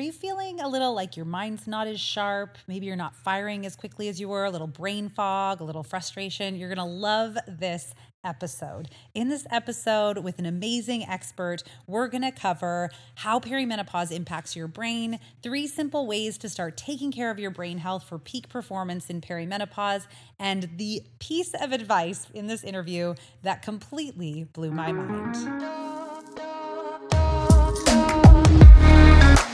Are you feeling a little like your mind's not as sharp? Maybe you're not firing as quickly as you were, a little brain fog, a little frustration. You're going to love this episode. In this episode, with an amazing expert, we're going to cover how perimenopause impacts your brain, three simple ways to start taking care of your brain health for peak performance in perimenopause, and the piece of advice in this interview that completely blew my mind.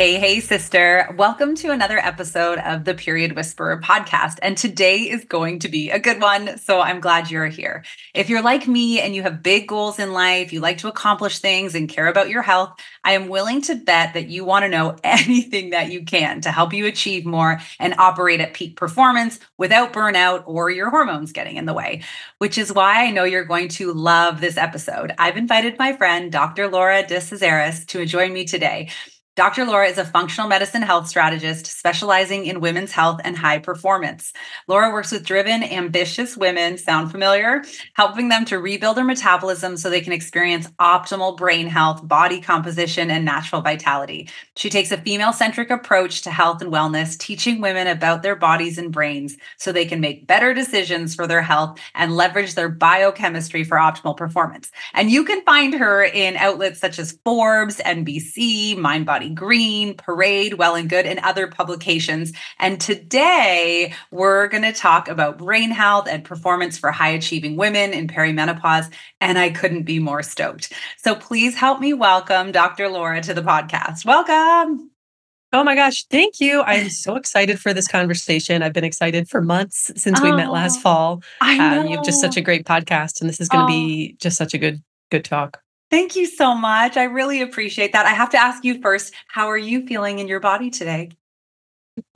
Hey, hey, sister. Welcome to another episode of the Period Whisperer podcast. And today is going to be a good one. So I'm glad you're here. If you're like me and you have big goals in life, you like to accomplish things and care about your health, I am willing to bet that you want to know anything that you can to help you achieve more and operate at peak performance without burnout or your hormones getting in the way, which is why I know you're going to love this episode. I've invited my friend, Dr. Laura DeCesaris, to join me today. Dr. Laura is a functional medicine health strategist specializing in women's health and high performance. Laura works with driven, ambitious women, sound familiar, helping them to rebuild their metabolism so they can experience optimal brain health, body composition, and natural vitality. She takes a female centric approach to health and wellness, teaching women about their bodies and brains so they can make better decisions for their health and leverage their biochemistry for optimal performance. And you can find her in outlets such as Forbes, NBC, Mind Body Green, Parade, Well and Good, and other publications. And today we're going to talk about brain health and performance for high achieving women in perimenopause. And I couldn't be more stoked. So please help me welcome Dr. Laura to the podcast. Welcome. Oh my gosh, thank you. I'm so excited for this conversation. I've been excited for months since we met last oh, fall. I know. Um, you have just such a great podcast, and this is going to oh. be just such a good, good talk. Thank you so much. I really appreciate that. I have to ask you first, how are you feeling in your body today?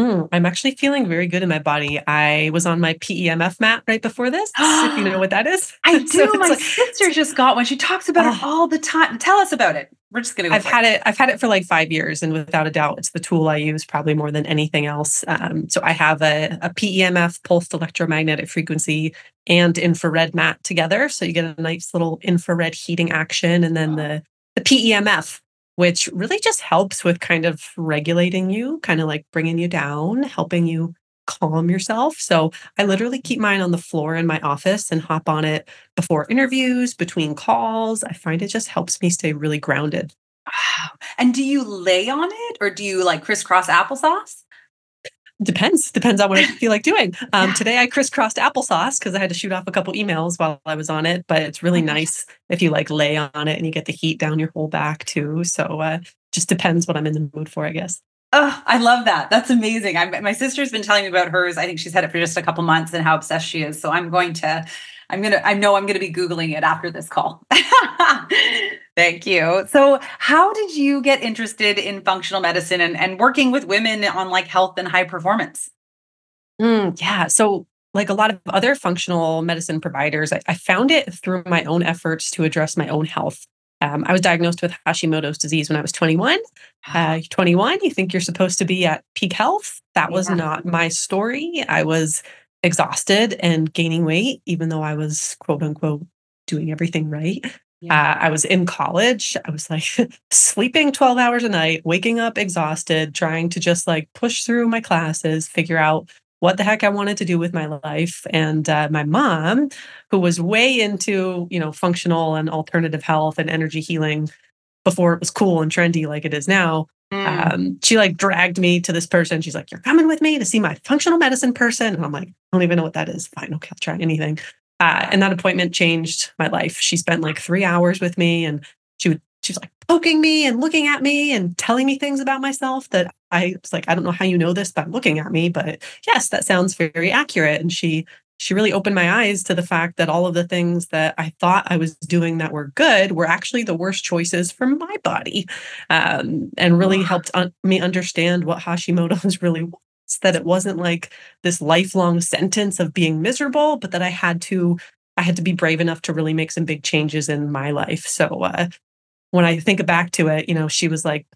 Mm, I'm actually feeling very good in my body. I was on my PEMF mat right before this, if you know what that is. I do. so my like, sister just got one. She talks about it all the time. Tell us about it. We're just gonna. Go I've had it. I've had it for like five years, and without a doubt, it's the tool I use probably more than anything else. Um, so I have a, a PEMF pulsed electromagnetic frequency and infrared mat together, so you get a nice little infrared heating action, and then wow. the the PEMF which really just helps with kind of regulating you, kind of like bringing you down, helping you calm yourself. So I literally keep mine on the floor in my office and hop on it before interviews, between calls. I find it just helps me stay really grounded. Wow. And do you lay on it or do you like crisscross applesauce? Depends. Depends on what I feel like doing. Um, yeah. Today I crisscrossed applesauce because I had to shoot off a couple emails while I was on it. But it's really oh nice if you like lay on it and you get the heat down your whole back too. So uh, just depends what I'm in the mood for, I guess. Oh, I love that. That's amazing. I'm, my sister's been telling me about hers. I think she's had it for just a couple months and how obsessed she is. So I'm going to, I'm gonna, I know I'm gonna be googling it after this call. Thank you. So, how did you get interested in functional medicine and, and working with women on like health and high performance? Mm, yeah. So, like a lot of other functional medicine providers, I, I found it through my own efforts to address my own health. Um, I was diagnosed with Hashimoto's disease when I was 21. Uh, 21, you think you're supposed to be at peak health. That was yeah. not my story. I was exhausted and gaining weight, even though I was quote unquote doing everything right. Yeah. Uh, I was in college. I was like sleeping 12 hours a night, waking up exhausted, trying to just like push through my classes, figure out what the heck I wanted to do with my life. And uh, my mom, who was way into, you know, functional and alternative health and energy healing, before it was cool and trendy like it is now. Mm. Um, she like dragged me to this person. She's like, You're coming with me to see my functional medicine person. And I'm like, I don't even know what that is. Fine, okay, I'll try anything. Uh, and that appointment changed my life. She spent like three hours with me and she would she was like poking me and looking at me and telling me things about myself that I was like, I don't know how you know this by looking at me, but yes, that sounds very accurate. And she she really opened my eyes to the fact that all of the things that I thought I was doing that were good were actually the worst choices for my body, um, and really helped un- me understand what Hashimoto's really was. That it wasn't like this lifelong sentence of being miserable, but that I had to I had to be brave enough to really make some big changes in my life. So uh, when I think back to it, you know, she was like,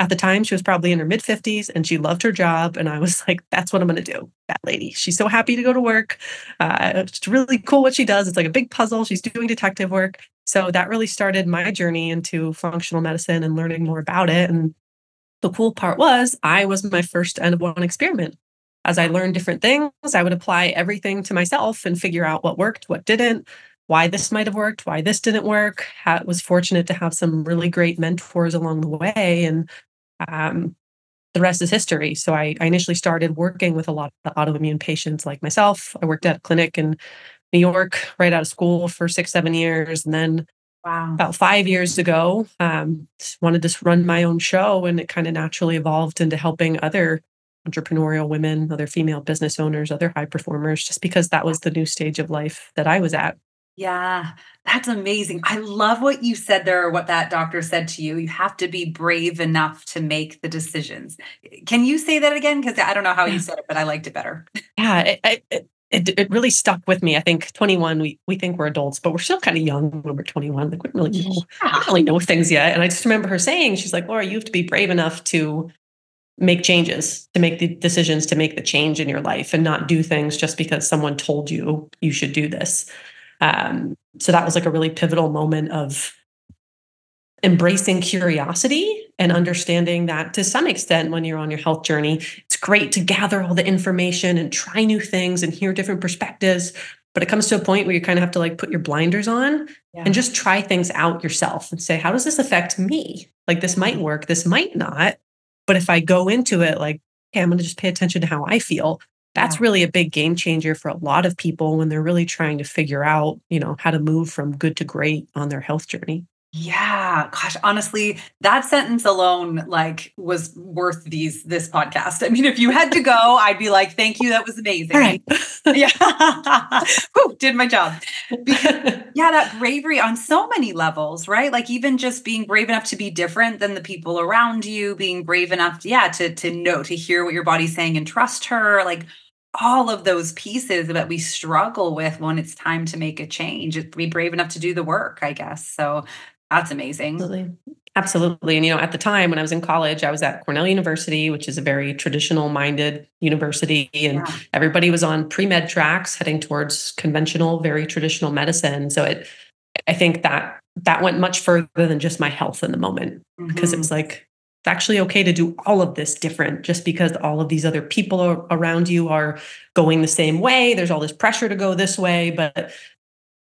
at the time, she was probably in her mid 50s and she loved her job. And I was like, that's what I'm going to do. That lady. She's so happy to go to work. Uh, it's really cool what she does. It's like a big puzzle. She's doing detective work. So that really started my journey into functional medicine and learning more about it. And the cool part was, I was my first N of one experiment. As I learned different things, I would apply everything to myself and figure out what worked, what didn't, why this might have worked, why this didn't work. I was fortunate to have some really great mentors along the way. And um, the rest is history. So I, I, initially started working with a lot of the autoimmune patients like myself. I worked at a clinic in New York right out of school for six, seven years. And then wow. about five years ago, um, wanted to run my own show and it kind of naturally evolved into helping other entrepreneurial women, other female business owners, other high performers, just because that was the new stage of life that I was at. Yeah, that's amazing. I love what you said there, or what that doctor said to you. You have to be brave enough to make the decisions. Can you say that again? Because I don't know how you said it, but I liked it better. Yeah, it, it, it, it really stuck with me. I think 21, we, we think we're adults, but we're still kind of young when we're 21. Like we don't really know, yeah. we don't really know things yet. And I just remember her saying, she's like, Laura, you have to be brave enough to make changes, to make the decisions, to make the change in your life and not do things just because someone told you you should do this. Um, so that was like a really pivotal moment of embracing curiosity and understanding that to some extent when you're on your health journey it's great to gather all the information and try new things and hear different perspectives but it comes to a point where you kind of have to like put your blinders on yeah. and just try things out yourself and say how does this affect me like this might work this might not but if i go into it like okay i'm going to just pay attention to how i feel that's yeah. really a big game changer for a lot of people when they're really trying to figure out, you know, how to move from good to great on their health journey. Yeah, gosh, honestly, that sentence alone like was worth these this podcast. I mean, if you had to go, I'd be like, "Thank you, that was amazing." Right. yeah. Whew, did my job. Because, yeah, that bravery on so many levels, right? Like even just being brave enough to be different than the people around you, being brave enough, yeah, to to know, to hear what your body's saying and trust her, like all of those pieces that we struggle with when it's time to make a change. Be brave enough to do the work, I guess. So that's amazing. Absolutely. Absolutely. And, you know, at the time when I was in college, I was at Cornell University, which is a very traditional minded university. And yeah. everybody was on pre med tracks heading towards conventional, very traditional medicine. So it, I think that that went much further than just my health in the moment mm-hmm. because it was like, it's actually okay to do all of this different just because all of these other people around you are going the same way. There's all this pressure to go this way, but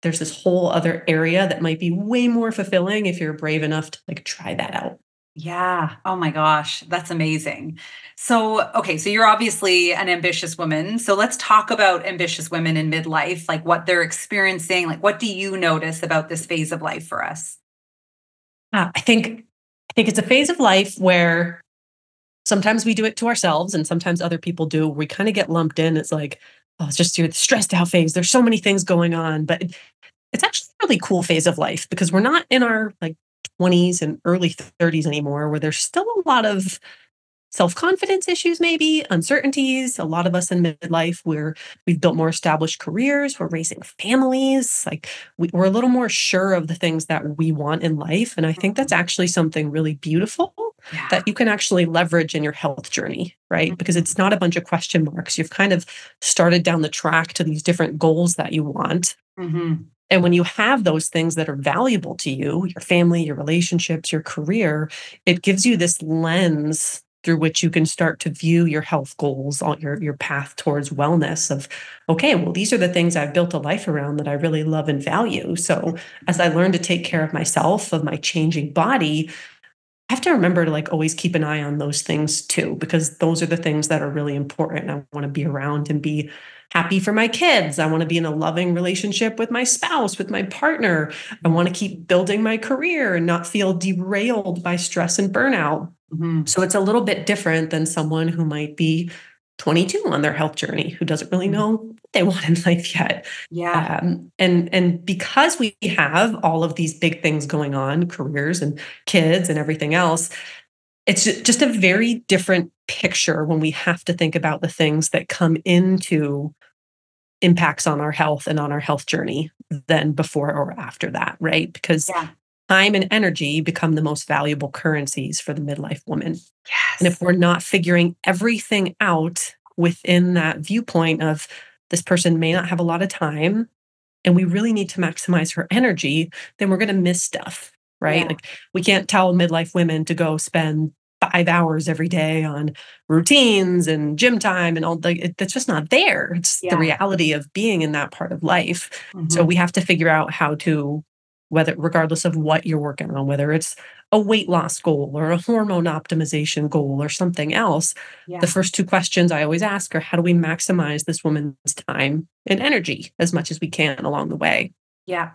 there's this whole other area that might be way more fulfilling if you're brave enough to like try that out. Yeah. Oh my gosh. That's amazing. So, okay. So, you're obviously an ambitious woman. So, let's talk about ambitious women in midlife, like what they're experiencing. Like, what do you notice about this phase of life for us? Uh, I think, think it's a phase of life where sometimes we do it to ourselves and sometimes other people do. We kind of get lumped in. It's like, oh, it's just your stressed out phase. There's so many things going on, but it's actually a really cool phase of life because we're not in our like 20s and early 30s anymore, where there's still a lot of self confidence issues, maybe uncertainties. A lot of us in midlife, where we've built more established careers, we're raising families, like we, are a little more sure of the things that we want in life. And I think that's mm-hmm. actually something really beautiful yeah. that you can actually leverage in your health journey, right? Mm-hmm. Because it's not a bunch of question marks. You've kind of started down the track to these different goals that you want. Mm-hmm. And when you have those things that are valuable to you, your family, your relationships, your career, it gives you this lens through which you can start to view your health goals on your your path towards wellness of okay well these are the things i've built a life around that i really love and value so as i learn to take care of myself of my changing body I have to remember to like always keep an eye on those things too, because those are the things that are really important. I want to be around and be happy for my kids. I want to be in a loving relationship with my spouse, with my partner. I want to keep building my career and not feel derailed by stress and burnout. Mm-hmm. So it's a little bit different than someone who might be 22 on their health journey who doesn't really mm-hmm. know what they want in life yet. Yeah. Um, and and because we have all of these big things going on, careers and kids and everything else, it's just a very different picture when we have to think about the things that come into impacts on our health and on our health journey than before or after that, right? Because yeah time and energy become the most valuable currencies for the midlife woman. Yes. And if we're not figuring everything out within that viewpoint of this person may not have a lot of time and we really need to maximize her energy, then we're going to miss stuff, right? Yeah. Like we can't tell midlife women to go spend five hours every day on routines and gym time and all the it, that's just not there it's yeah. the reality of being in that part of life mm-hmm. so we have to figure out how to whether regardless of what you're working on whether it's a weight loss goal or a hormone optimization goal or something else yeah. the first two questions i always ask are how do we maximize this woman's time and energy as much as we can along the way yeah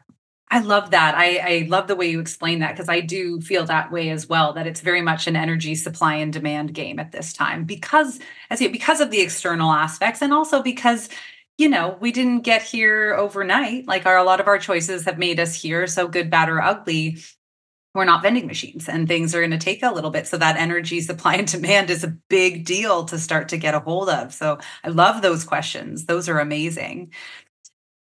I love that. I, I love the way you explain that because I do feel that way as well. That it's very much an energy supply and demand game at this time because, as because of the external aspects, and also because you know, we didn't get here overnight. Like our a lot of our choices have made us here. So good, bad, or ugly. We're not vending machines and things are going to take a little bit. So that energy supply and demand is a big deal to start to get a hold of. So I love those questions. Those are amazing.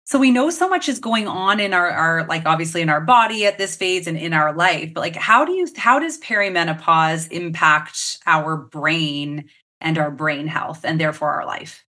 So we know so much is going on in our, our like obviously in our body at this phase and in our life, but like how do you how does perimenopause impact our brain and our brain health and therefore our life?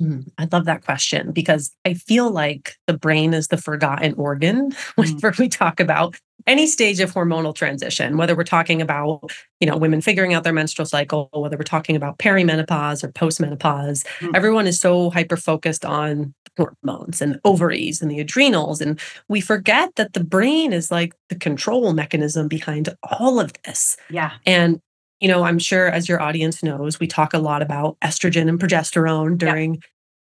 Mm, I love that question because I feel like the brain is the forgotten organ whenever mm. we talk about any stage of hormonal transition, whether we're talking about, you know, women figuring out their menstrual cycle, whether we're talking about perimenopause or postmenopause, mm. everyone is so hyper focused on hormones and ovaries and the adrenals. And we forget that the brain is like the control mechanism behind all of this. Yeah. And you know, I'm sure as your audience knows, we talk a lot about estrogen and progesterone during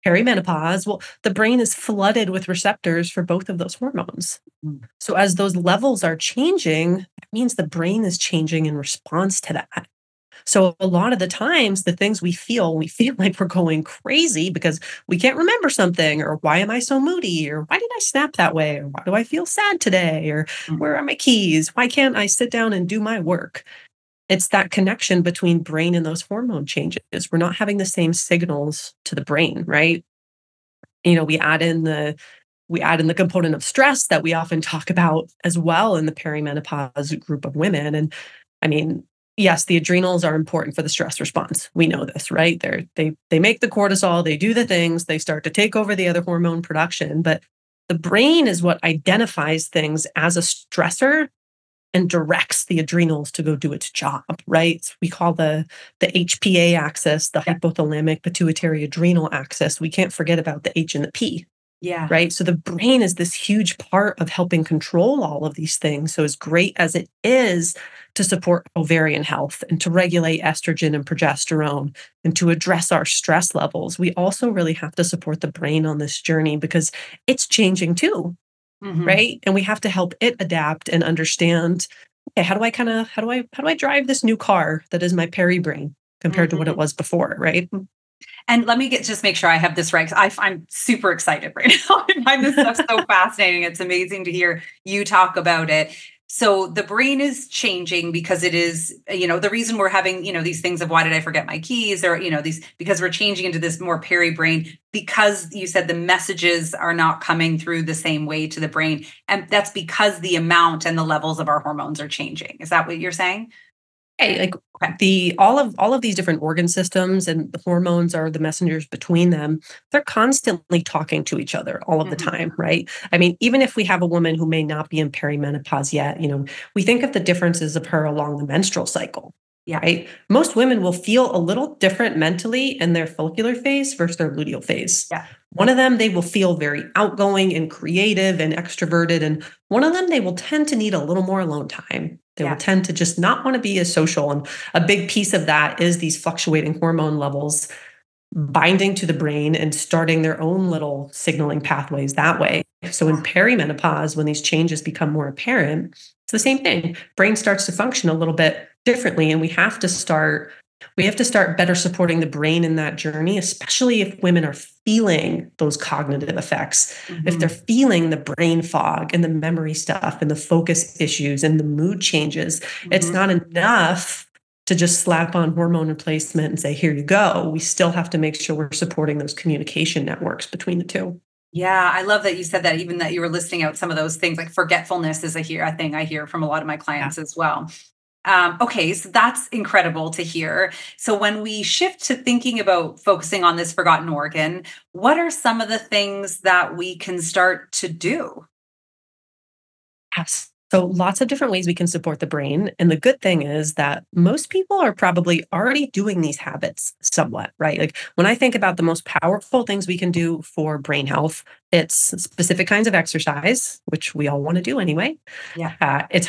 yeah. perimenopause. Well, the brain is flooded with receptors for both of those hormones. Mm. So as those levels are changing, it means the brain is changing in response to that. So a lot of the times the things we feel, we feel like we're going crazy because we can't remember something or why am I so moody or why did I snap that way or why do I feel sad today or mm. where are my keys? Why can't I sit down and do my work? It's that connection between brain and those hormone changes. We're not having the same signals to the brain, right? You know, we add in the we add in the component of stress that we often talk about as well in the perimenopause group of women. And I mean, yes, the adrenals are important for the stress response. We know this, right? They're they they make the cortisol, they do the things, they start to take over the other hormone production, but the brain is what identifies things as a stressor and directs the adrenals to go do its job, right? So we call the the HPA axis, the hypothalamic pituitary adrenal axis. We can't forget about the H and the P. Yeah. Right. So the brain is this huge part of helping control all of these things. So as great as it is to support ovarian health and to regulate estrogen and progesterone and to address our stress levels, we also really have to support the brain on this journey because it's changing too mm-hmm. right? And we have to help it adapt and understand. Okay, how do I kind of how do I how do I drive this new car that is my peri brain compared mm-hmm. to what it mm-hmm. was before, right? And let me get just make sure I have this right. I, I'm super excited right now. I find this stuff so fascinating. It's amazing to hear you talk about it so the brain is changing because it is you know the reason we're having you know these things of why did i forget my keys or you know these because we're changing into this more peri brain because you said the messages are not coming through the same way to the brain. And that's because the amount and the levels of our hormones are changing. Is that what you're saying like the all of all of these different organ systems and the hormones are the messengers between them. They're constantly talking to each other all of mm-hmm. the time, right? I mean, even if we have a woman who may not be in perimenopause yet, you know, we think of the differences of her along the menstrual cycle. Yeah. Right. Most women will feel a little different mentally in their follicular phase versus their luteal phase. Yeah. One of them, they will feel very outgoing and creative and extroverted. And one of them, they will tend to need a little more alone time. They yeah. will tend to just not want to be as social. And a big piece of that is these fluctuating hormone levels binding to the brain and starting their own little signaling pathways that way. So in perimenopause, when these changes become more apparent, it's the same thing. Brain starts to function a little bit differently and we have to start we have to start better supporting the brain in that journey especially if women are feeling those cognitive effects mm-hmm. if they're feeling the brain fog and the memory stuff and the focus issues and the mood changes mm-hmm. it's not enough to just slap on hormone replacement and say here you go we still have to make sure we're supporting those communication networks between the two yeah, I love that you said that. Even that you were listing out some of those things, like forgetfulness is a hear a thing I hear from a lot of my clients yeah. as well. Um, okay, so that's incredible to hear. So, when we shift to thinking about focusing on this forgotten organ, what are some of the things that we can start to do? Yes. So, lots of different ways we can support the brain. And the good thing is that most people are probably already doing these habits somewhat, right? Like when I think about the most powerful things we can do for brain health, it's specific kinds of exercise, which we all want to do anyway. Yeah. Uh, it's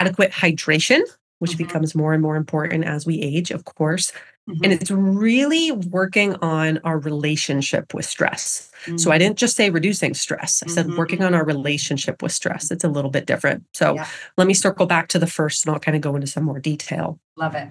adequate hydration, which mm-hmm. becomes more and more important as we age, of course. Mm-hmm. And it's really working on our relationship with stress. Mm-hmm. So I mm-hmm. didn't just say reducing stress, I said working on mm-hmm. our relationship with stress. It's a little bit different. So yeah. let me circle back to the first and I'll kind of go into some more detail. Love it.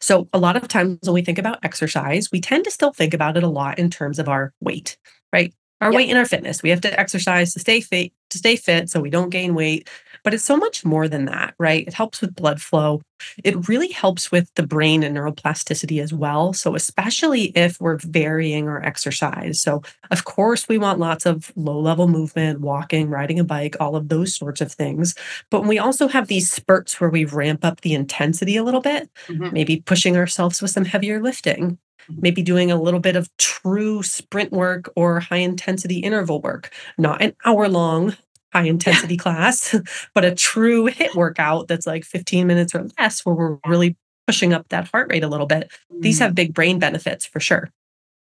So a lot of times when we think about exercise, we tend to still think about it a lot in terms of our weight, right? Our yep. weight and our fitness. We have to exercise to stay fit, to stay fit so we don't gain weight. But it's so much more than that, right? It helps with blood flow. It really helps with the brain and neuroplasticity as well. So, especially if we're varying our exercise. So, of course, we want lots of low level movement, walking, riding a bike, all of those sorts of things. But we also have these spurts where we ramp up the intensity a little bit, mm-hmm. maybe pushing ourselves with some heavier lifting, mm-hmm. maybe doing a little bit of true sprint work or high intensity interval work, not an hour long, high intensity yeah. class, but a true HIIT workout that's like 15 minutes or less, where we're really pushing up that heart rate a little bit. Mm. These have big brain benefits for sure.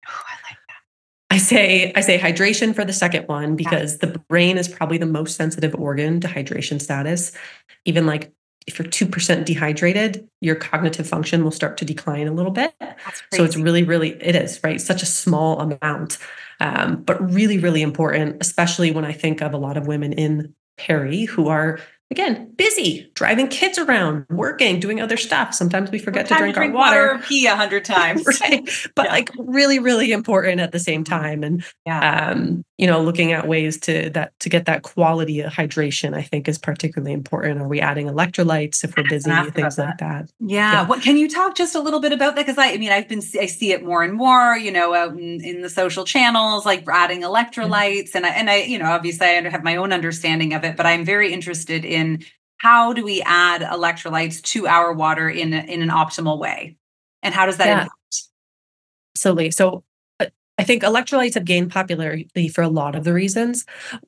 Oh, I like that. I say I say hydration for the second one because yeah. the brain is probably the most sensitive organ to hydration status. Even like if you're 2% dehydrated, your cognitive function will start to decline a little bit. So it's really, really, it is, right? Such a small amount, um, but really, really important, especially when I think of a lot of women in peri who are again busy driving kids around working doing other stuff. Sometimes we forget to drink, drink, our water, water pee a hundred times. Right but yeah. like really really important at the same time. And yeah. um you know looking at ways to that to get that quality of hydration i think is particularly important are we adding electrolytes if we're busy things like that yeah. yeah. what can you talk just a little bit about that because I, I mean i've been i see it more and more you know out in, in the social channels like adding electrolytes mm-hmm. and i and i you know obviously i have my own understanding of it but i'm very interested in how do we add electrolytes to our water in in an optimal way and how does that yeah. impact? absolutely so I think electrolytes have gained popularity for a lot of the reasons.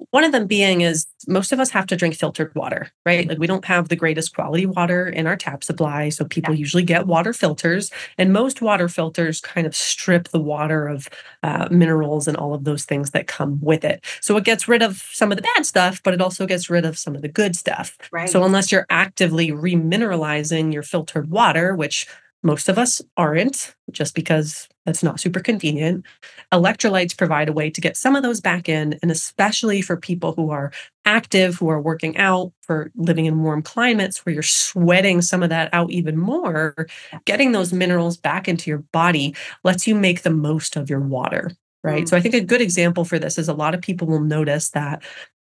One of them being is most of us have to drink filtered water, right? Like we don't have the greatest quality water in our tap supply. So people yeah. usually get water filters, and most water filters kind of strip the water of uh, minerals and all of those things that come with it. So it gets rid of some of the bad stuff, but it also gets rid of some of the good stuff. Right. So unless you're actively remineralizing your filtered water, which most of us aren't, just because that's not super convenient. Electrolytes provide a way to get some of those back in, and especially for people who are active, who are working out, for living in warm climates where you're sweating some of that out even more, getting those minerals back into your body lets you make the most of your water, right? Mm. So I think a good example for this is a lot of people will notice that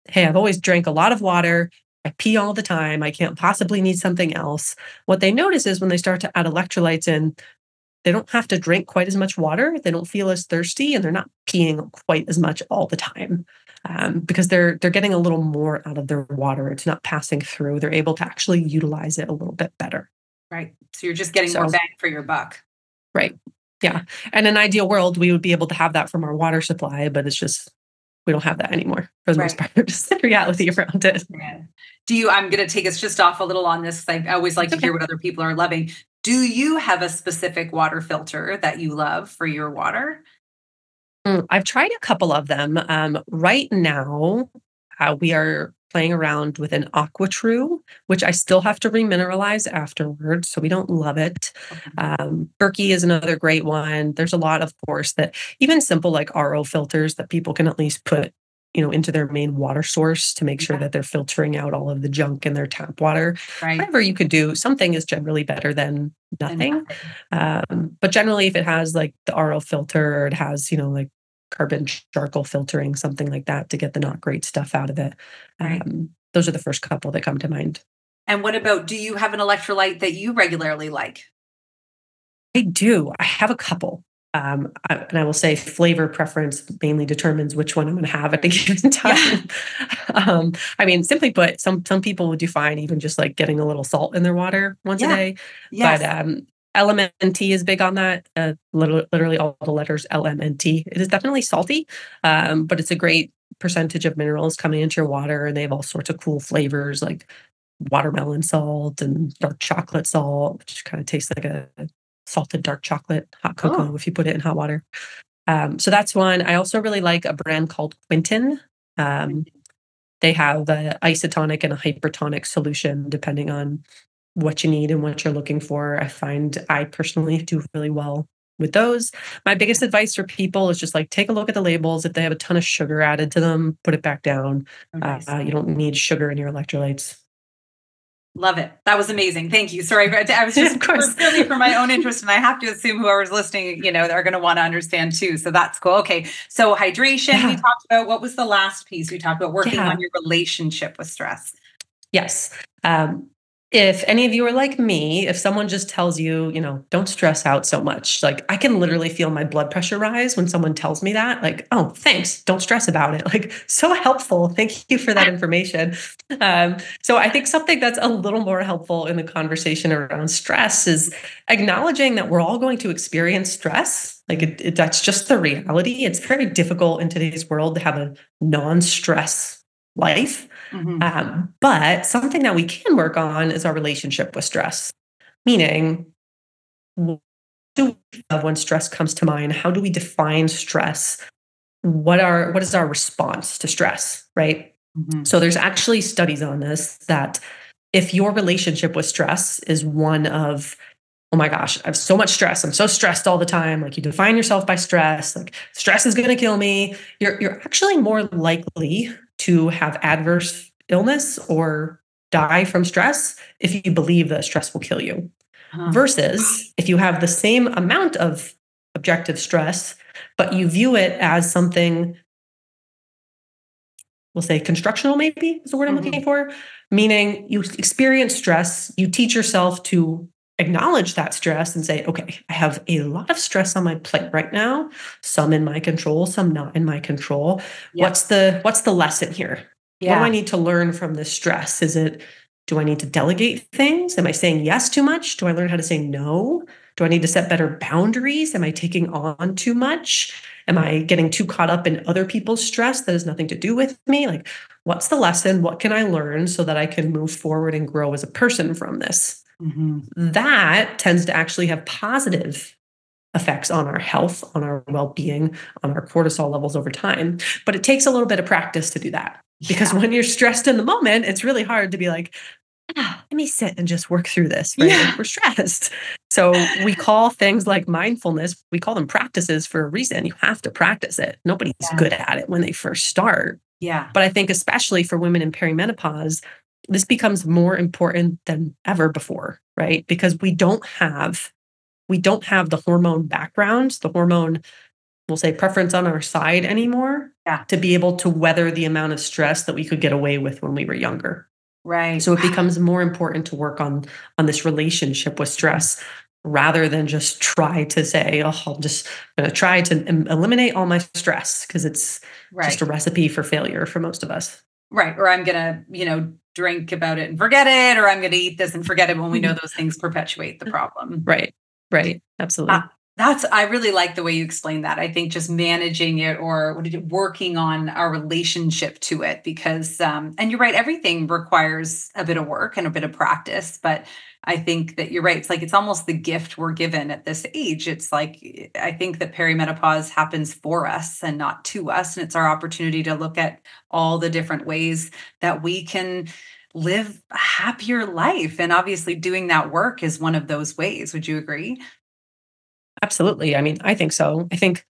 hey, I've always drank a lot of water I pee all the time. I can't possibly need something else. What they notice is when they start to add electrolytes in, they don't have to drink quite as much water. They don't feel as thirsty, and they're not peeing quite as much all the time um, because they're they're getting a little more out of their water. It's not passing through. They're able to actually utilize it a little bit better. Right. So you're just getting so, more bang for your buck. Right. Yeah. And in an ideal world, we would be able to have that from our water supply, but it's just we don't have that anymore for the right. most part. Just the reality around it. Yeah. Do you? I'm going to take us just off a little on this. Because I always like to hear what other people are loving. Do you have a specific water filter that you love for your water? Mm, I've tried a couple of them. Um, right now, uh, we are playing around with an AquaTru, which I still have to remineralize afterwards, so we don't love it. Okay. Um, Berkey is another great one. There's a lot, of course, that even simple like RO filters that people can at least put you know into their main water source to make sure Yeah. that they're filtering out all of the junk in their tap water Right. whatever you could do something is generally better than nothing um, but generally if it has like the ro filter or it has you know like carbon charcoal filtering something like that to get the not great stuff out of it Right. um, those are the first couple that come to mind And what about do you have an electrolyte that you regularly like? i do i have a couple um, I, and I will say flavor preference mainly determines which one I'm going to have at the given time. um, I mean, simply put, some some people would do fine even just like getting a little salt in their water once Yeah. a day. Yes. But um, LMNT is big on that. Uh, literally, literally all the letters LMNT. It is definitely salty, um, but it's a great percentage of minerals coming into your water, and they have all sorts of cool flavors like watermelon salt and dark chocolate salt, which kind of tastes like a salted dark chocolate, hot cocoa Oh. if you put it in hot water. Um, so that's one. I also really like a brand called Quinton. Um, they have a isotonic and a hypertonic solution depending on what you need and what you're looking for. I find I personally do really well with those. My biggest advice for people is just like take a look at the labels. If they have a ton of sugar added to them, put it back down. Oh, nice. Uh, you don't need sugar in your electrolytes. Love it. That was amazing. Thank you. Sorry, but I was just of course. really for my own interest, and I have to assume whoever's listening, you know, they're going to want to understand too. So that's cool. Okay, so hydration we talked about. What was the last piece we talked about? Working Yeah. on your relationship with stress. Yes. Um, if any of you are like me, if someone just tells you, you know, don't stress out so much, like I can literally feel my blood pressure rise when someone tells me that, like, oh, thanks, don't stress about it. Like, so helpful. Thank you for that information. Um, so I think something that's a little more helpful in the conversation around stress is acknowledging that we're all going to experience stress. Like, it, it, that's just the reality. It's very difficult in today's world to have a non stress life. Mhm. Um, but something that we can work on is our relationship with stress, meaning, what do we have when stress comes to mind? How do we define stress? What are what is our response to stress? Right. Mhm. So there's actually studies on this that if your relationship with stress is one of oh my gosh, I have so much stress. I'm so stressed all the time. Like you define yourself by stress, like stress is going to kill me. You're you're actually more likely to have adverse illness or die from stress if you believe that stress will kill you. Huh. Versus if you have the same amount of objective stress, but you view it as something we'll say constructional maybe is the word I'm looking mm-hmm. for, meaning you experience stress, you teach yourself to acknowledge that stress and say, okay, I have a lot of stress on my plate right now, some in my control, some not in my control. Yeah. What's the what's the lesson here? What do I need to learn from this stress? Is it do I need to delegate things? Am I saying yes too much? Do I learn how to say no? Do I need to set better boundaries? Am I taking on too much? Am I getting too caught up in other people's stress that has nothing to do with me? Like, what's the lesson? What can I learn so that I can move forward and grow as a person from this? Mhm. That tends to actually have positive effects on our health, on our well being, on our cortisol levels over time. But it takes a little bit of practice to do that because Yeah. when you're stressed in the moment, it's really hard to be like, ah, let me sit and just work through this. Right? Yeah. Like, we're stressed. So we call things like mindfulness, we call them practices for a reason. You have to practice it. Nobody's Yeah. good at it when they first start. yeah. But I think, especially for women in perimenopause, this becomes more important than ever before, right? Because we don't have we don't have the hormone background, the hormone, we'll say preference on our side anymore Yeah. to be able to weather the amount of stress that we could get away with when we were younger. Right. So it becomes more important to work on on this relationship with stress rather than just try to say, oh, I'll just going to try to eliminate all my stress because it's right. just a recipe for failure for most of us. Right. Or I'm going to, you know, drink about it and forget it, or I'm going to eat this and forget it when we know Mm-hmm. those things perpetuate the problem. Right. Right. Absolutely. Ah, That's, I really like the way you explain that. I think just managing it or what it, working on our relationship to it because, um, and you're right, everything requires a bit of work and a bit of practice, but I think that you're right. It's like it's almost the gift we're given at this age. It's like I think that perimenopause happens for us and not to us. And it's our opportunity to look at all the different ways that we can live a happier life. And obviously, doing that work is one of those ways. Would you agree? Absolutely. I mean, I think so. I think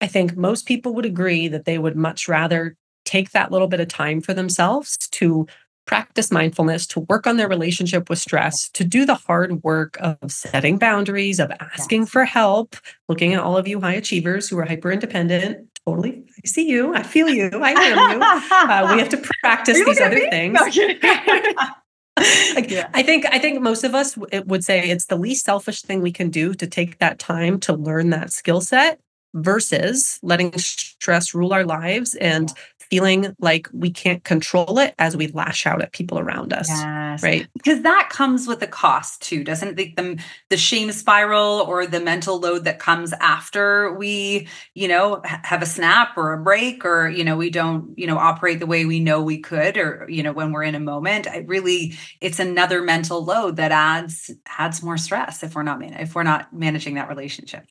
I think most people would agree that they would much rather take that little bit of time for themselves to practice mindfulness, to work on their relationship with stress, to do the hard work of setting boundaries, of asking yes. for help, looking at all of you high achievers who are hyper independent. Totally. I see you. I feel you. I hear you. Uh, we have to practice these other me? things. like, yeah. I think I think most of us would say it's the least selfish thing we can do to take that time to learn that skill set versus letting stress rule our lives and feeling like we can't control it as we lash out at people around us. Yes. Right. Because that comes with a cost too, doesn't it? The, the shame spiral or the mental load that comes after we, you know, have a snap or a break or, you know, we don't, you know, operate the way we know we could or, you know, when we're in a moment. I really, it's another mental load that adds adds more stress if we're not if we're not managing that relationship.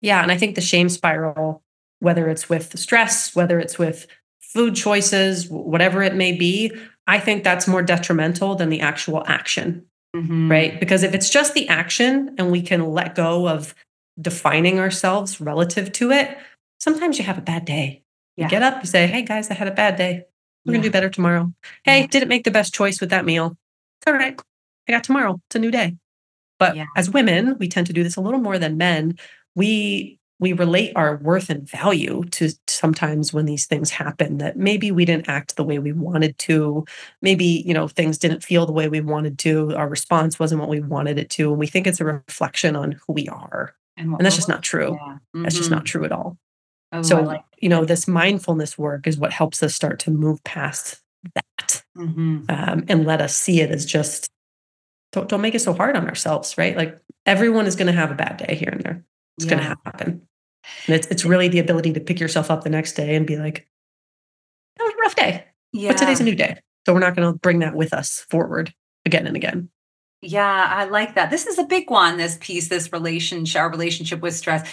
Yeah. And I think the shame spiral, whether it's with stress, whether it's with food choices, whatever it may be, I think that's more detrimental than the actual action. Mm-hmm. Right. Because if it's just the action and we can let go of defining ourselves relative to it, sometimes you have a bad day. Yeah. You get up, you say, Hey guys, I had a bad day. We're yeah. gonna do better tomorrow. Hey, yeah. didn't make the best choice with that meal. It's all right. I got tomorrow. It's a new day. But as women, we tend to do this a little more than men. We we relate our worth and value to sometimes when these things happen that maybe we didn't act the way we wanted to. Maybe you know things didn't feel the way we wanted to. Our response wasn't what we wanted it to. And we think it's a reflection on who we are. And, and that's just not true. Yeah. mm-hmm. that's just not true at all. Oh, so like you know this mindfulness work is what helps us start to move past that mm-hmm. um, and let us see it as just don't, don't make it so hard on ourselves right? Like everyone is going to have a bad day here and there it's yeah. going to happen. And it's, it's really the ability to pick yourself up the next day and be like, that was a rough day. Yeah. But today's a new day. So we're not going to bring that with us forward again and again. Yeah, I like that. This is a big one, this piece, this relationship, our relationship with stress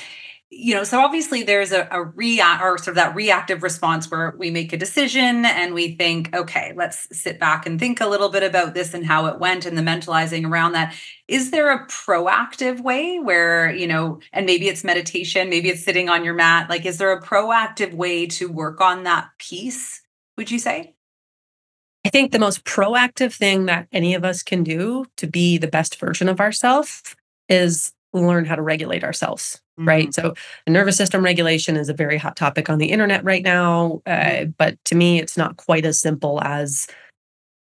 you know, so obviously there's a, a react or sort of that reactive response where we make a decision and we think, okay, let's sit back and think a little bit about this and how it went and the mentalizing around that. Is there a proactive way where, you know, and maybe it's meditation, maybe it's sitting on your mat? Like, is there a proactive way to work on that piece, would you say? I think the most proactive thing that any of us can do to be the best version of ourselves is learn how to regulate ourselves mm-hmm. right so nervous system regulation is a very hot topic on the internet right now uh, mm-hmm. but to me it's not quite as simple as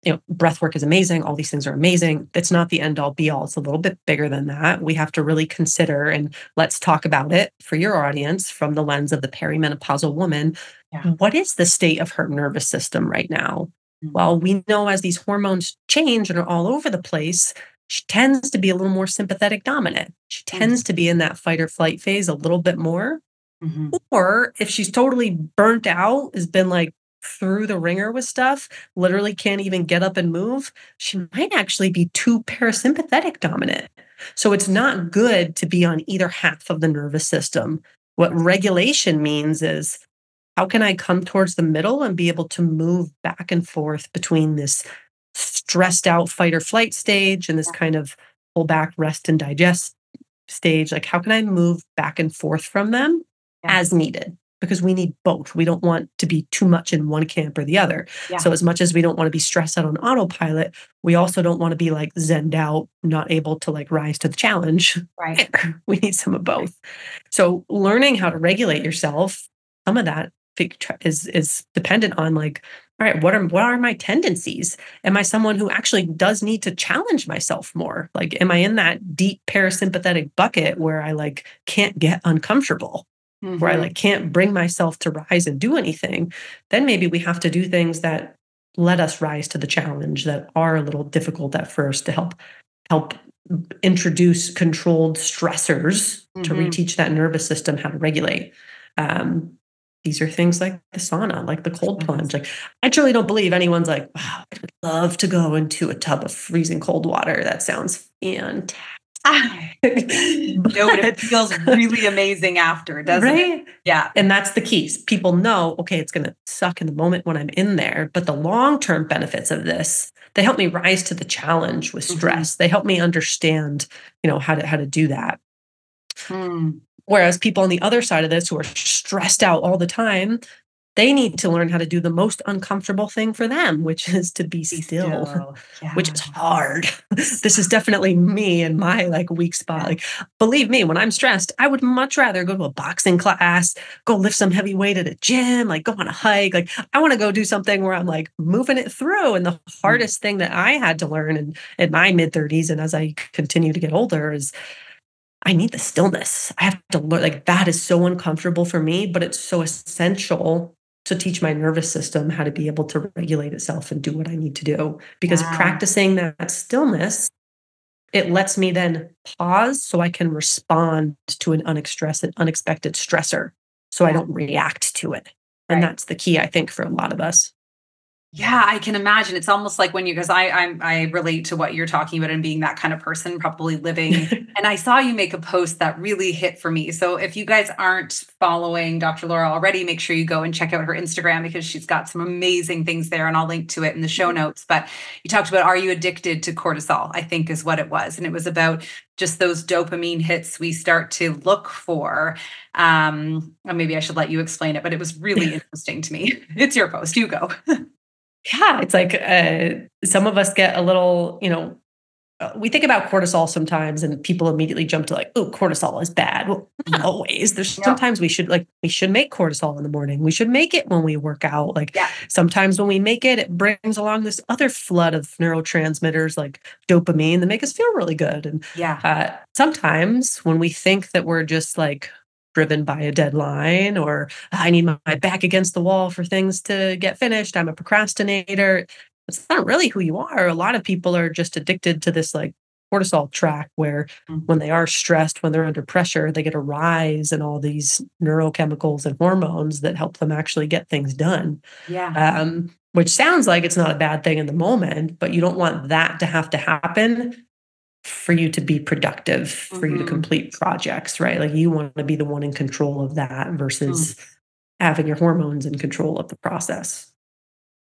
you know breath work is amazing all these things are amazing it's not the end all be all it's a little bit bigger than that we have to really consider and let's talk about it for your audience from the lens of the perimenopausal woman yeah. what is the state of her nervous system right now mm-hmm. well we know as these hormones change and are all over the place she tends to be a little more sympathetic dominant. She mm-hmm. tends mm-hmm. to be in that fight or flight phase a little bit more. Mm-hmm. Or if she's totally burnt out, has been like through the wringer with stuff, literally can't even get up and move, she might actually be too parasympathetic dominant. So it's not good to be on either half of the nervous system. What regulation means is how can I come towards the middle and be able to move back and forth between this stressed out fight or flight stage and this kind of pull back, rest and digest stage. Like, how can I move back and forth from them yeah. as needed? Because we need both. We don't want to be too much in one camp or the other. Yeah. So, as much as we don't want to be stressed out on autopilot, we also don't want to be like zenned out, not able to like rise to the challenge. Right. we need some of both. So, learning how to regulate yourself, some of that is is dependent on like all right what are what are my tendencies am i someone who actually does need to challenge myself more like am i in that deep parasympathetic bucket where i like can't get uncomfortable mm-hmm. where i mm-hmm. like can't bring myself to rise and do anything then maybe we have to do things that let us rise to the challenge that are a little difficult at first to help help introduce controlled stressors mm-hmm. to reteach that nervous system how to regulate um, these are things like the sauna, like the cold plunge. Like, I truly don't believe anyone's like, wow, I would love to go into a tub of freezing cold water. That sounds fantastic. no, but it feels really amazing after, doesn't right? it? Yeah. And that's the keys. People know, okay, it's going to suck in the moment when I'm in there, but the long term benefits of this, they help me rise to the challenge with mm-hmm. stress. Mm-hmm. They help me understand, you know, how to how to do that. Hmm. Whereas people on the other side of this who are stressed out all the time, they need to learn how to do the most uncomfortable thing for them, which is to be still, still. Yeah. which is hard. this is definitely me and my like weak spot. Like, believe me, when I'm stressed, I would much rather go to a boxing class, go lift some heavy weight at a gym, like go on a hike. Like, I want to go do something where I'm like moving it through. And the mm. hardest thing that I had to learn in, in my mid 30s and as I continue to get older is I need the stillness. I have to learn, like, that is so uncomfortable for me, but it's so essential to teach my nervous system how to be able to regulate itself and do what I need to do. Because wow. practicing that stillness, it lets me then pause so I can respond to an unexpressed, unexpected stressor so I don't react to it. And right. that's the key, I think, for a lot of us. Yeah, I can imagine. It's almost like when you because I I'm, I relate to what you're talking about and being that kind of person, probably living. and I saw you make a post that really hit for me. So if you guys aren't following Dr. Laura already, make sure you go and check out her Instagram because she's got some amazing things there, and I'll link to it in the show mm-hmm. notes. But you talked about are you addicted to cortisol? I think is what it was, and it was about just those dopamine hits we start to look for. Um, maybe I should let you explain it, but it was really interesting to me. It's your post. You go. Yeah, it's like uh, some of us get a little, you know, uh, we think about cortisol sometimes and people immediately jump to like, oh, cortisol is bad. Well, not always. There's yeah. sometimes we should like, we should make cortisol in the morning. We should make it when we work out. Like yeah. sometimes when we make it, it brings along this other flood of neurotransmitters like dopamine that make us feel really good. And yeah, uh, sometimes when we think that we're just like driven by a deadline or I need my back against the wall for things to get finished. I'm a procrastinator. It's not really who you are. A lot of people are just addicted to this like cortisol track where mm-hmm. when they are stressed, when they're under pressure, they get a rise in all these neurochemicals and hormones that help them actually get things done. Yeah. Um, which sounds like it's not a bad thing in the moment, but you don't want that to have to happen for you to be productive, for mm-hmm. you to mm-hmm. complete projects, right? Like you want to be the one in control of that versus mm. having your hormones in control of the process.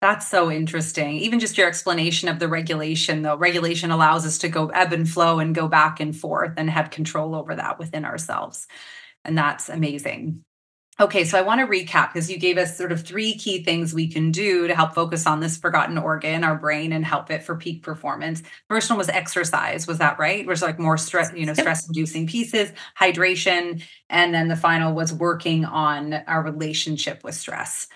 That's so interesting. Even just your explanation of the regulation, though, regulation allows us to go ebb and flow and go back and forth and have control over that within ourselves. And that's amazing. Okay, so I want to recap because you gave us sort of three key things we can do to help focus on this forgotten organ, our brain, and help it for peak performance. First one was exercise. Was that right? Was like more stress, you know, stress-inducing pieces, hydration, and then the final was working on our relationship with stress.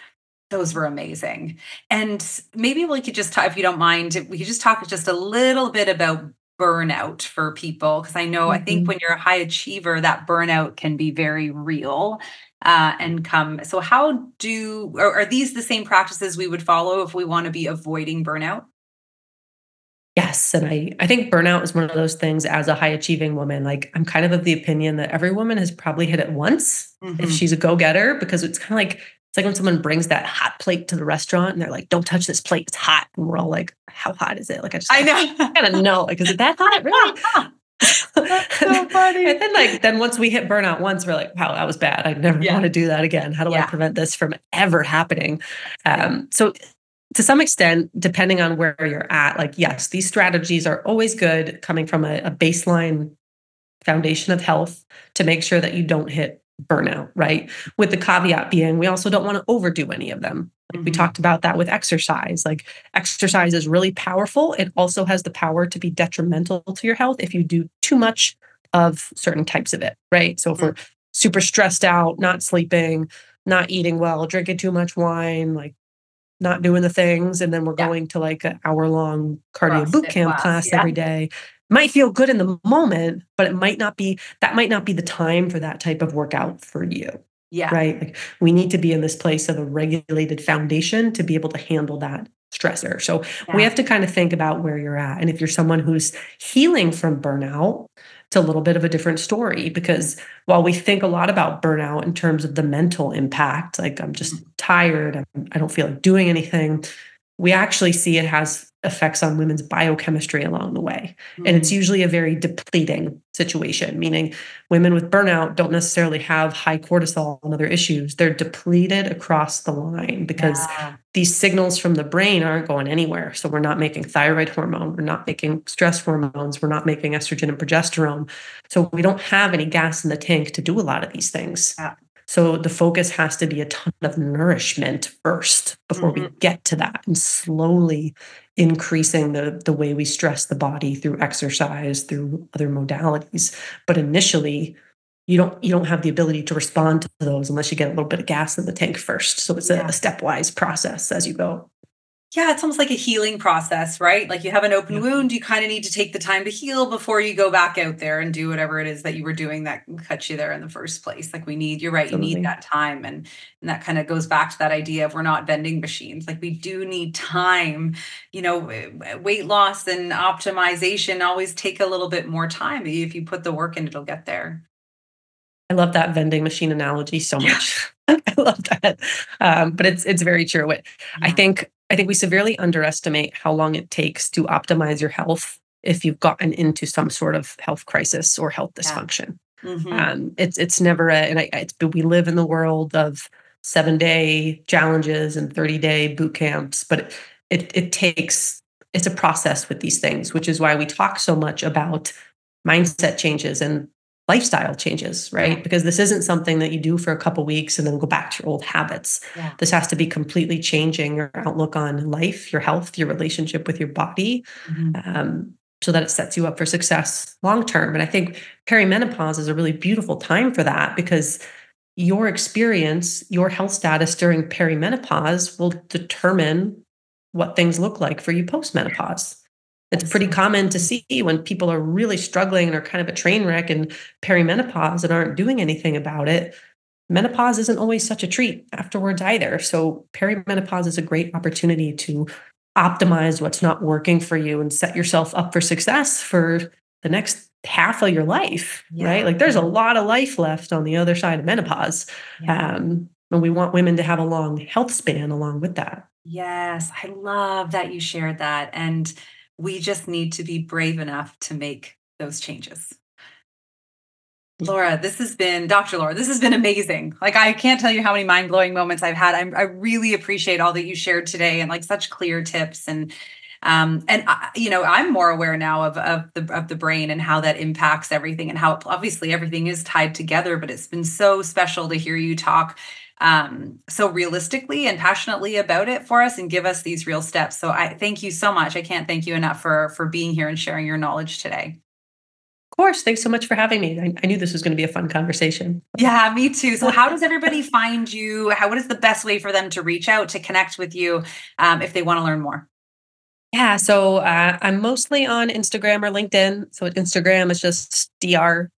Those were amazing. And maybe we could just talk, if you don't mind, we could just talk just a little bit about burnout for people because I know mm-hmm. I think mm-hmm. when you're a high achiever, that burnout can be very real uh, and come. So, how do are, are these the same practices we would follow if we want to be avoiding burnout? Yes. And I, I think burnout is one of those things as a high achieving woman. Like, I'm kind of of the opinion that every woman has probably hit it once mm-hmm. if she's a go getter, because it's kind of like, it's like when someone brings that hot plate to the restaurant and they're like, don't touch this plate, it's hot. And we're all like, how hot is it? Like, I just, I know. I gotta know. Like, is it that hot? Really? so funny. and then like then once we hit burnout once, we're like, wow, that was bad. I never yeah. want to do that again. How do yeah. I prevent this from ever happening? Um, so to some extent, depending on where you're at, like yes, these strategies are always good coming from a, a baseline foundation of health to make sure that you don't hit burnout, right? With the caveat being, we also don't want to overdo any of them. Mm-hmm. We talked about that with exercise. Like exercise is really powerful. It also has the power to be detrimental to your health if you do too much of certain types of it, right? So if mm-hmm. we're super stressed out, not sleeping, not eating well, drinking too much wine, like not doing the things, and then we're yeah. going to like an hour long cardio boot camp class, class yeah. every day. Might feel good in the moment, but it might not be that might not be the time for that type of workout for you. Yeah. Right. Like we need to be in this place of a regulated foundation to be able to handle that stressor. So yeah. we have to kind of think about where you're at. And if you're someone who's healing from burnout, it's a little bit of a different story because while we think a lot about burnout in terms of the mental impact, like I'm just mm-hmm. tired, I'm, I don't feel like doing anything, we actually see it has effects on women's biochemistry along the way. Mm-hmm. And it's mm. usually a very depleting situation, meaning women with burnout don't necessarily have high cortisol and other issues. They're depleted across the line because yeah. these signals from the brain aren't going anywhere. So we're not making thyroid hormone, we're not making stress hormones, we're not making estrogen and progesterone. So we don't have any gas in the tank to do a lot of these things. Yeah. So the focus has to be a ton of nourishment first before mm-hmm. we get to that and slowly increasing the, the way we stress the body through exercise, through other modalities. But initially, you don't you don't have the ability to respond to those unless you get a little bit of gas in the tank first. So it's yeah. a, a stepwise process as you go yeah, it's almost like a healing process, right? Like you have an open yeah. wound, you kind of need to take the time to heal before you go back out there and do whatever it is that you were doing that cut you there in the first place. Like we need, you're right, you need that time. And, and that kind of goes back to that idea of we're not vending machines. Like we do need time. You know, weight loss and optimization always take a little bit more time. If you put the work in, it'll get there. I love that vending machine analogy so much. I love that. Um, but it's it's very true. It, yeah. I think I think we severely underestimate how long it takes to optimize your health if you've gotten into some sort of health crisis or health dysfunction. Yeah. Mm-hmm. Um, it's it's never a, and I, it's, we live in the world of seven day challenges and 30 day boot camps, but it, it, it takes, it's a process with these things, which is why we talk so much about mindset changes and lifestyle changes, right? Because this isn't something that you do for a couple weeks and then go back to your old habits. Yeah. This has to be completely changing your outlook on life, your health, your relationship with your body, mm-hmm. um, so that it sets you up for success long term. And I think perimenopause is a really beautiful time for that because your experience, your health status during perimenopause will determine what things look like for you post menopause. It's pretty common to see when people are really struggling and are kind of a train wreck and perimenopause and aren't doing anything about it. Menopause isn't always such a treat afterwards either. So, perimenopause is a great opportunity to optimize what's not working for you and set yourself up for success for the next half of your life, yeah. right? Like, there's a lot of life left on the other side of menopause. Yeah. Um, and we want women to have a long health span along with that. Yes, I love that you shared that. And we just need to be brave enough to make those changes. Laura, this has been Dr. Laura. This has been amazing. Like I can't tell you how many mind blowing moments I've had. I'm, i really appreciate all that you shared today and like such clear tips and um and I, you know I'm more aware now of of the of the brain and how that impacts everything and how obviously everything is tied together. But it's been so special to hear you talk um, so realistically and passionately about it for us and give us these real steps. So I thank you so much. I can't thank you enough for for being here and sharing your knowledge today. Of course. Thanks so much for having me. I, I knew this was going to be a fun conversation. Yeah, me too. So, how does everybody find you? How what is the best way for them to reach out to connect with you um, if they want to learn more? Yeah, so uh, I'm mostly on Instagram or LinkedIn. So Instagram is just dr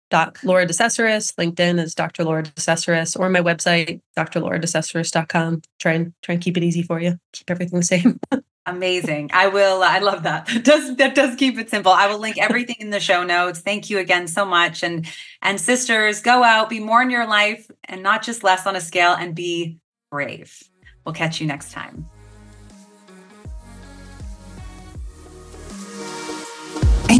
Laura DeCesaris. LinkedIn is Dr. Laura DeCesaris, or my website, drlauradecesaris.com. Try and try and keep it easy for you. Keep everything the same. Amazing. I will. I love that. That does that does keep it simple. I will link everything in the show notes. Thank you again so much. And and sisters, go out, be more in your life, and not just less on a scale, and be brave. We'll catch you next time.